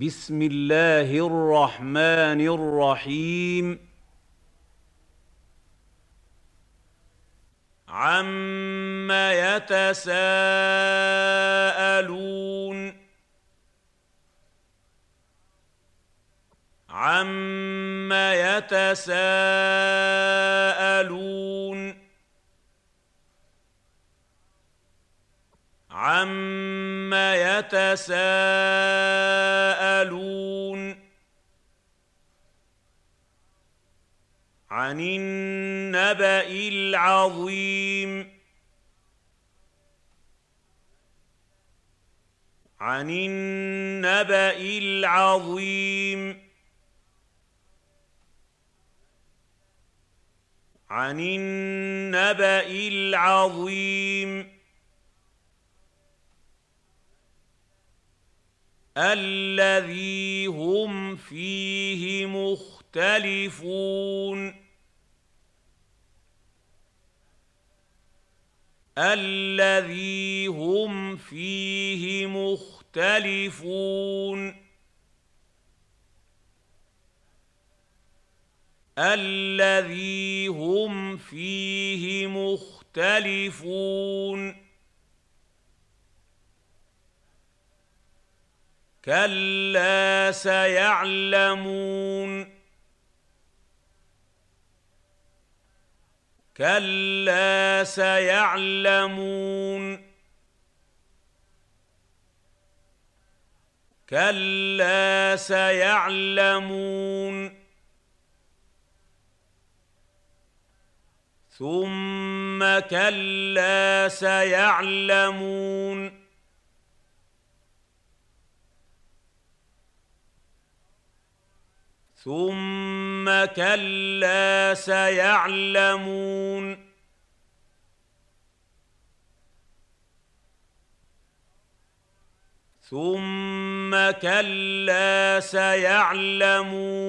بسم الله الرحمن الرحيم. عم يتساءلون. عم يتساءلون. عم يتساءلون عن النبا العظيم عن النبا العظيم عن النبا العظيم الذي هم فيه مختلفون. الذي هم فيه مختلفون. الذي هم فيه مختلفون. كلا سيعلمون كلا سيعلمون كلا سيعلمون ثم كلا سيعلمون ثم كلا سيعلمون. ثم كلا سيعلمون.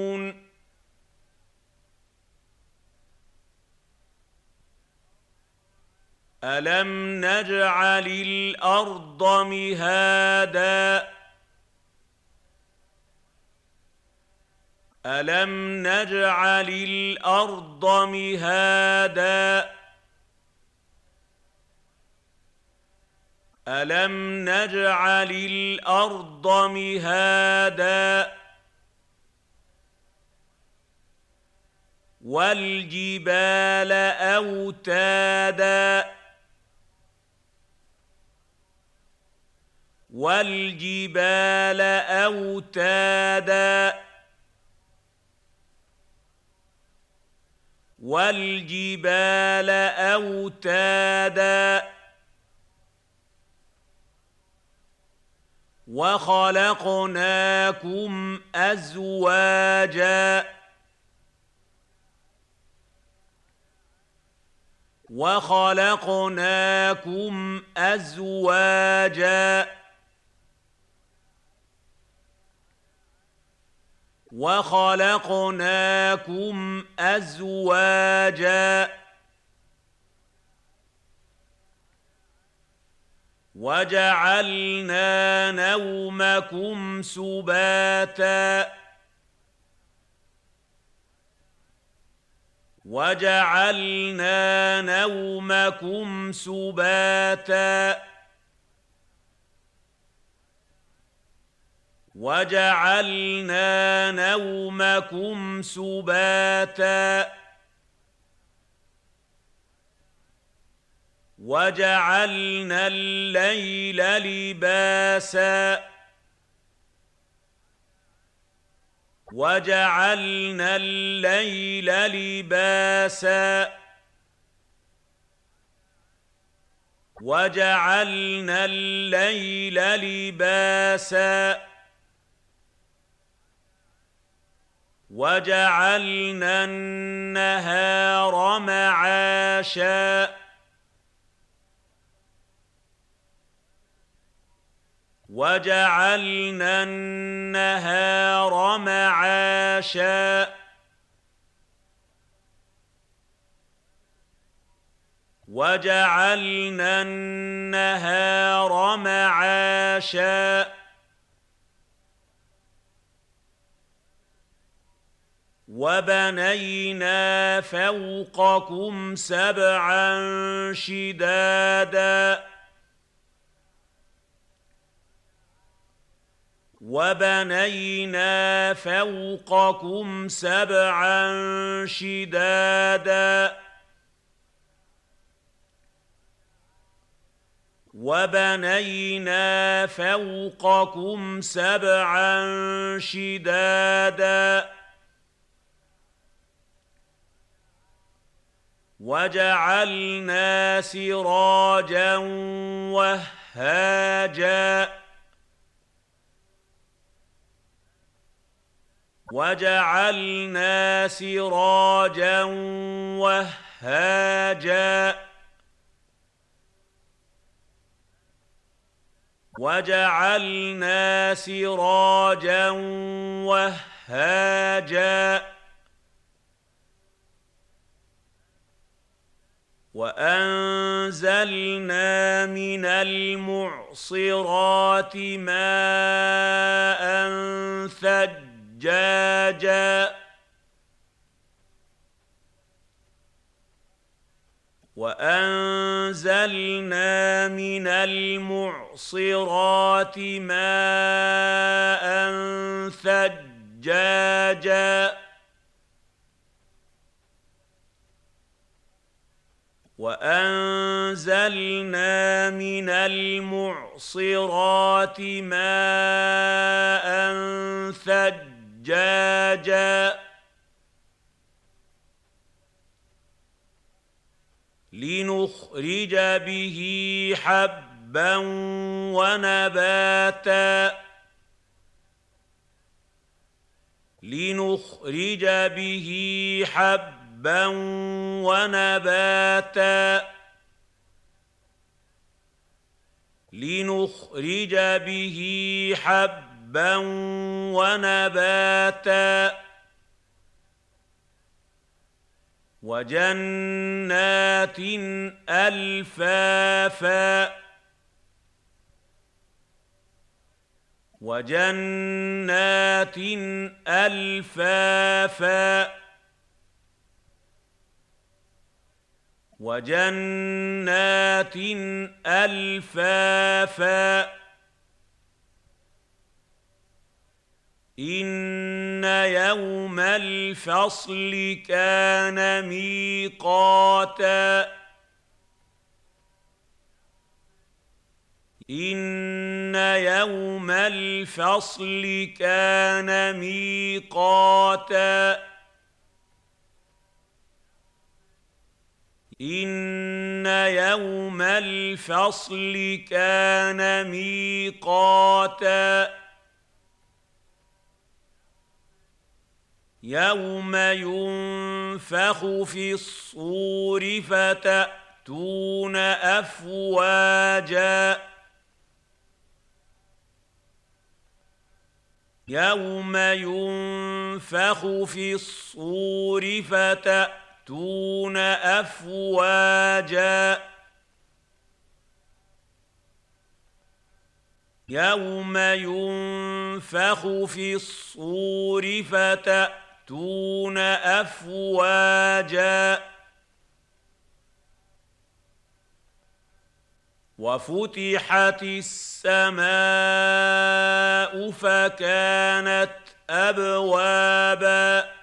ألم نجعل الأرض مهادا الم نجعل الأرض مهادا الم نجعل الأرض مهادا والجبال اوتادا والجبال اوتادا والجبال أوتادا وخلقناكم أزواجا وخلقناكم أزواجا وخلقناكم أزواجا وجعلنا نومكم سباتا وجعلنا نومكم سباتا وجعلنا نومكم سباتا. وجعلنا الليل لباسا. وجعلنا الليل لباسا. وجعلنا الليل لباسا. وجعلنا النهار معاشا. وجعلنا النهار معاشا. وجعلنا النهار معاشا. وبنينا فوقكم سبعا شدادا. وبنينا فوقكم سبعا شدادا. وبنينا فوقكم سبعا شدادا. وجعلنا سراجا وهاجا وجعلنا سراجا وهاجا وجعلنا سراجا وهاجا وأنزلنا من المعصرات ماء ثجاجا. وأنزلنا من المعصرات ماء ثجاجا. وأنزلنا من المعصرات ماء ثجاجا. لنخرج به حبا ونباتا. لنخرج به حبا ونباتا. لنخرج به حبا ونباتا. وجنات ألفافا. وجنات ألفافا. وجنات ألفافا. إن يوم الفصل كان ميقاتا. إن يوم الفصل كان ميقاتا. ان يوم الفصل كان ميقاتا. يوم ينفخ في الصور فتاتون افواجا. يوم ينفخ في الصور فتاتون أفواجا. يوم ينفخ في الصور فتأتون ياتون أفواجا. وفتحت السماء فكانت أبوابا.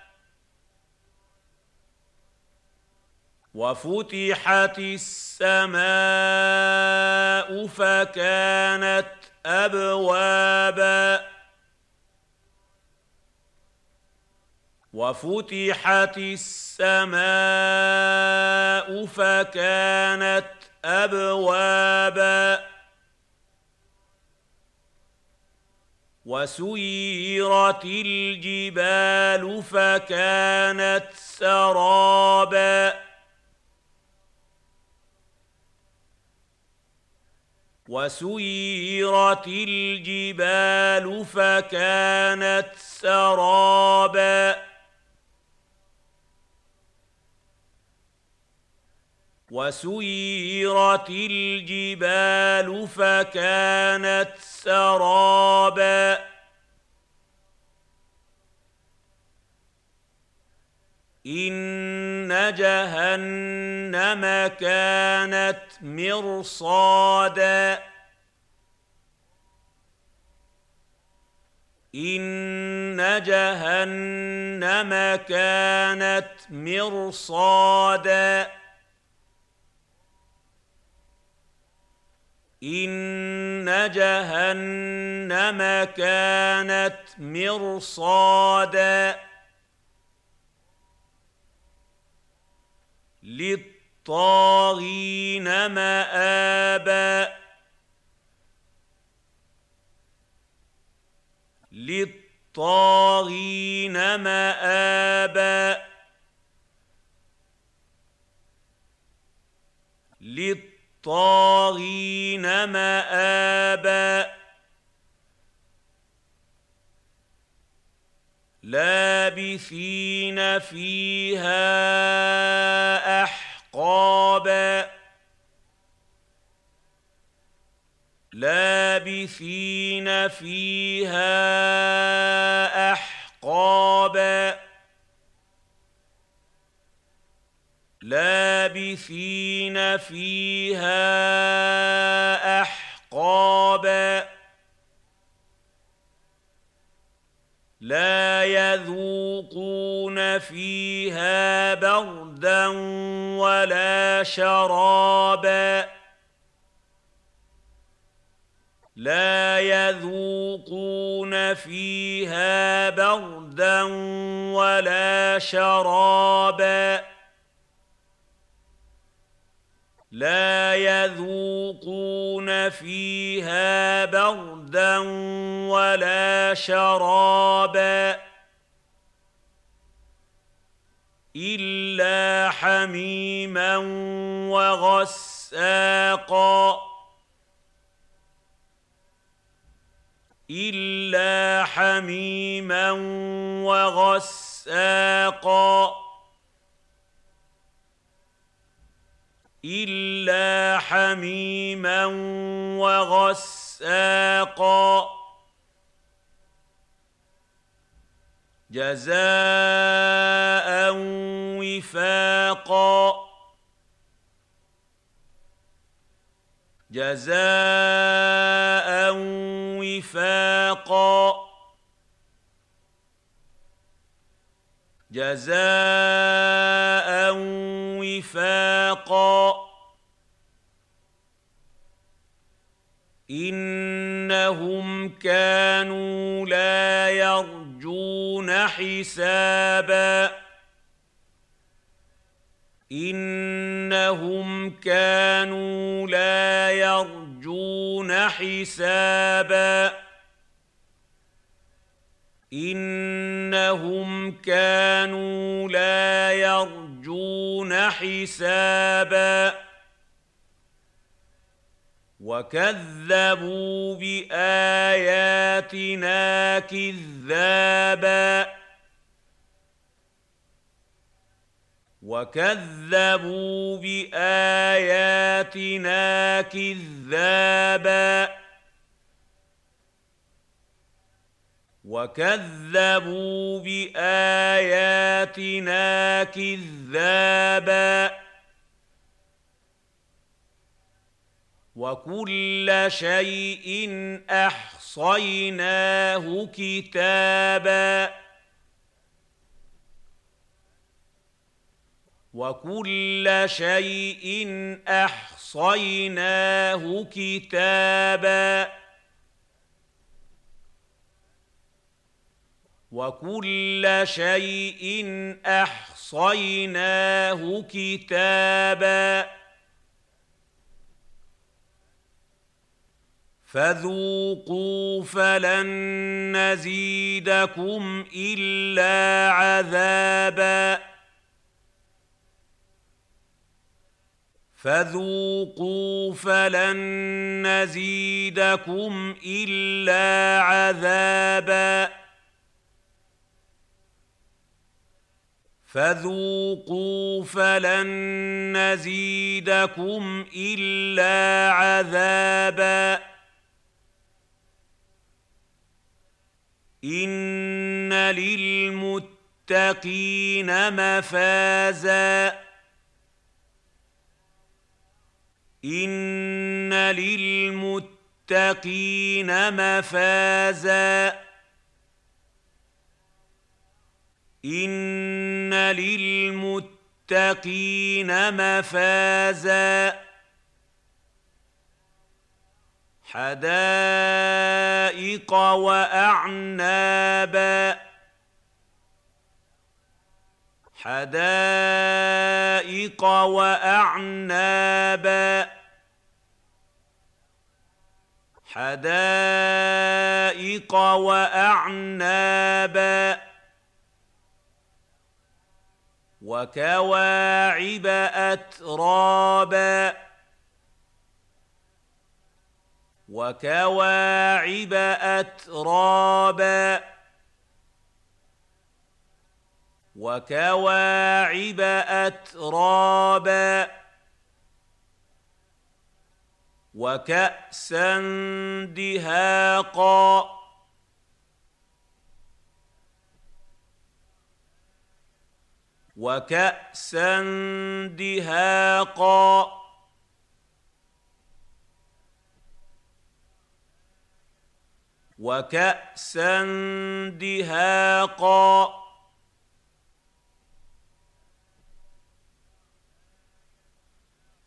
وفتحت السماء فكانت أبوابا. وفتحت السماء فكانت أبوابا. وسيرت الجبال فكانت سرابا. وسيرت الجبال فكانت سرابا. وسيرت الجبال فكانت سرابا. ان جهنم كانت مرصادا. ان جهنم كانت مرصادا. ان جهنم كانت مرصادا. للطاغين مآبا. للطاغين مآبا. للطاغين مآبا. لابثين فيها أحقابا. لابثين فيها أحقابا. لابثين فيها أحقابا. لا يذوقون فيها بردا ولا شرابا. لا يذوقون فيها بردا ولا شرابا. لا يذوقون فيها بردا ولا شرابا إلا حميما وغساقا إلا حميما وغساقا إلا حميما وغساقا. جزاء وفاقا. جزاء وفاقا. جزاء وفاقا إنهم كانوا لا يرجون حسابا. إنهم كانوا لا يرجون حسابا. إنهم كانوا لا يرجون حسابا. وكذبوا بآياتنا كذابا. وكذبوا بآياتنا كذابا. وكذبوا باياتنا كذابا وكل شيء احصيناه كتابا وكل شيء احصيناه كتابا وكل شيء أحصيناه كتابا. فذوقوا فلن نزيدكم إلا عذابا. فذوقوا فلن نزيدكم إلا عذابا. فذوقوا فلن نزيدكم إلا عذابا. إن للمتقين مفازا. إن للمتقين مفازا. إن للمتقين مفازا. حدائق وأعنابا. حدائق وأعنابا. حدائق وأعنابا. وكواعب أترابا. وكواعب أترابا. وكواعب أترابا. وكأسا دهاقا. وكاسا دهاقا. وكاسا دهاقا.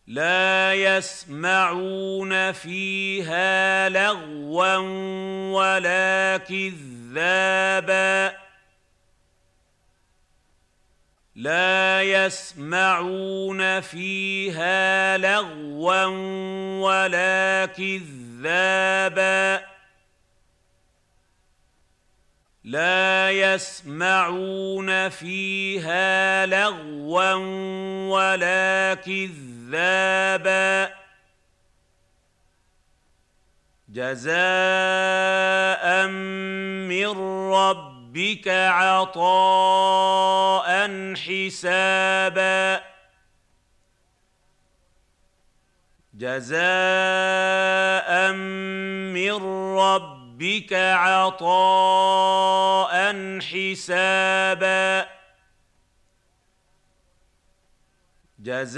لا يسمعون فيها لغوا ولا كذابا. لا يسمعون فيها لغوا ولا كذابا. لا يسمعون فيها لغوا ولا كذابا. جزاء من ربك عطاء حسابا. جزاء من ربك عطاء حسابا. جزاء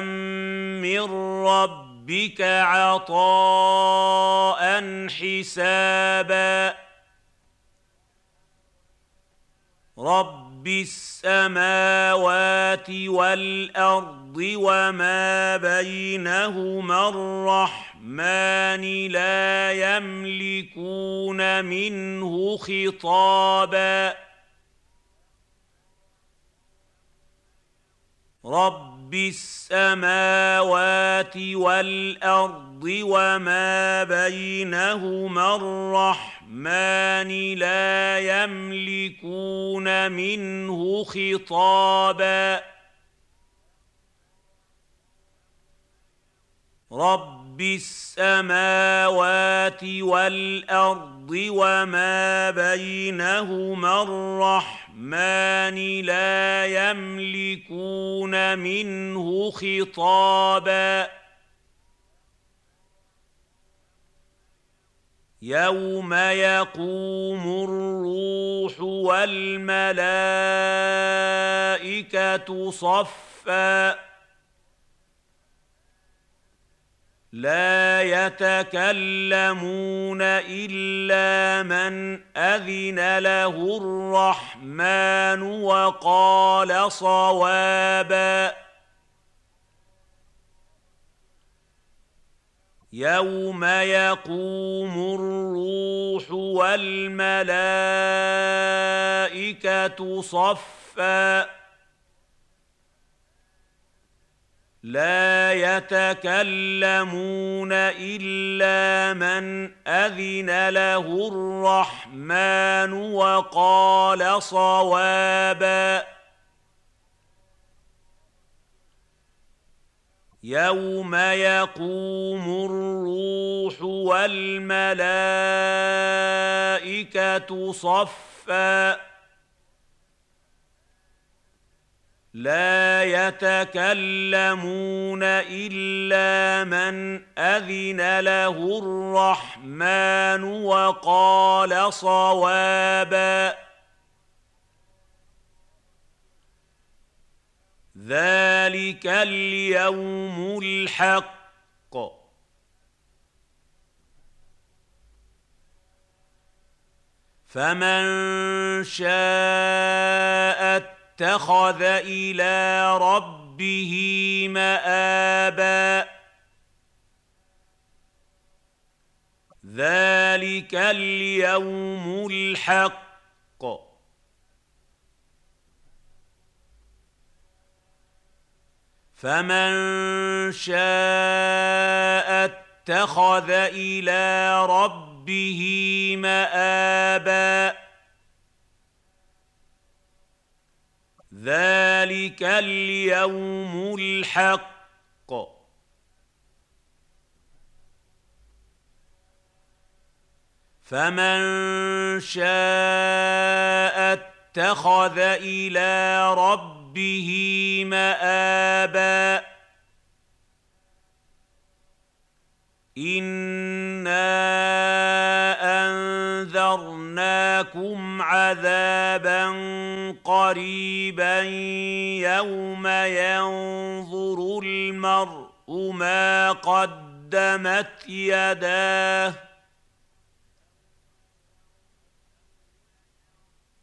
من ربك عطاء حسابا. رب السماوات والارض وما بينهما الرحمن لا يملكون منه خطابا رب السماوات والارض وما بينهما الرحمن لا يملكون منه خطابا. رب السماوات والأرض وما بينهما الرحمن لا يملكون منه خطابا. يوم يقوم الروح والملائكه صفا لا يتكلمون الا من اذن له الرحمن وقال صوابا يوم يقوم الروح والملائكه صفا لا يتكلمون الا من اذن له الرحمن وقال صوابا يوم يقوم الروح والملائكه صفا لا يتكلمون الا من اذن له الرحمن وقال صوابا ذلك اليوم الحق. فمن شاء اتخذ إلى ربه مآبا. ذلك اليوم الحق. فمن شاء اتخذ إلى ربه مابا ذلك اليوم الحق فمن شاء اتخذ إلى ربه مآبا. انا انذرناكم عذابا قريبا يوم ينظر المرء ما قدمت يداه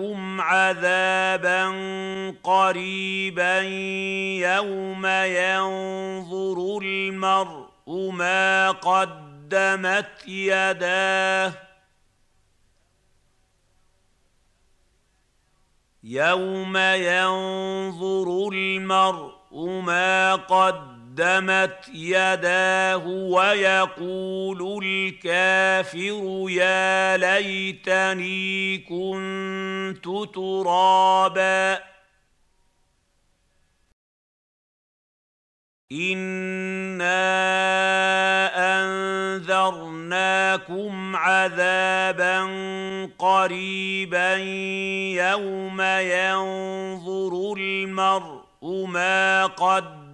انذرناكم عذابا قريبا يوم ينظر المرء ما قدمت يداه يوم ينظر المرء ما قدمت قدمت يداه ويقول الكافر يا ليتني كنت ترابا. انا انذرناكم عذابا قريبا يوم ينظر المرء ما قدم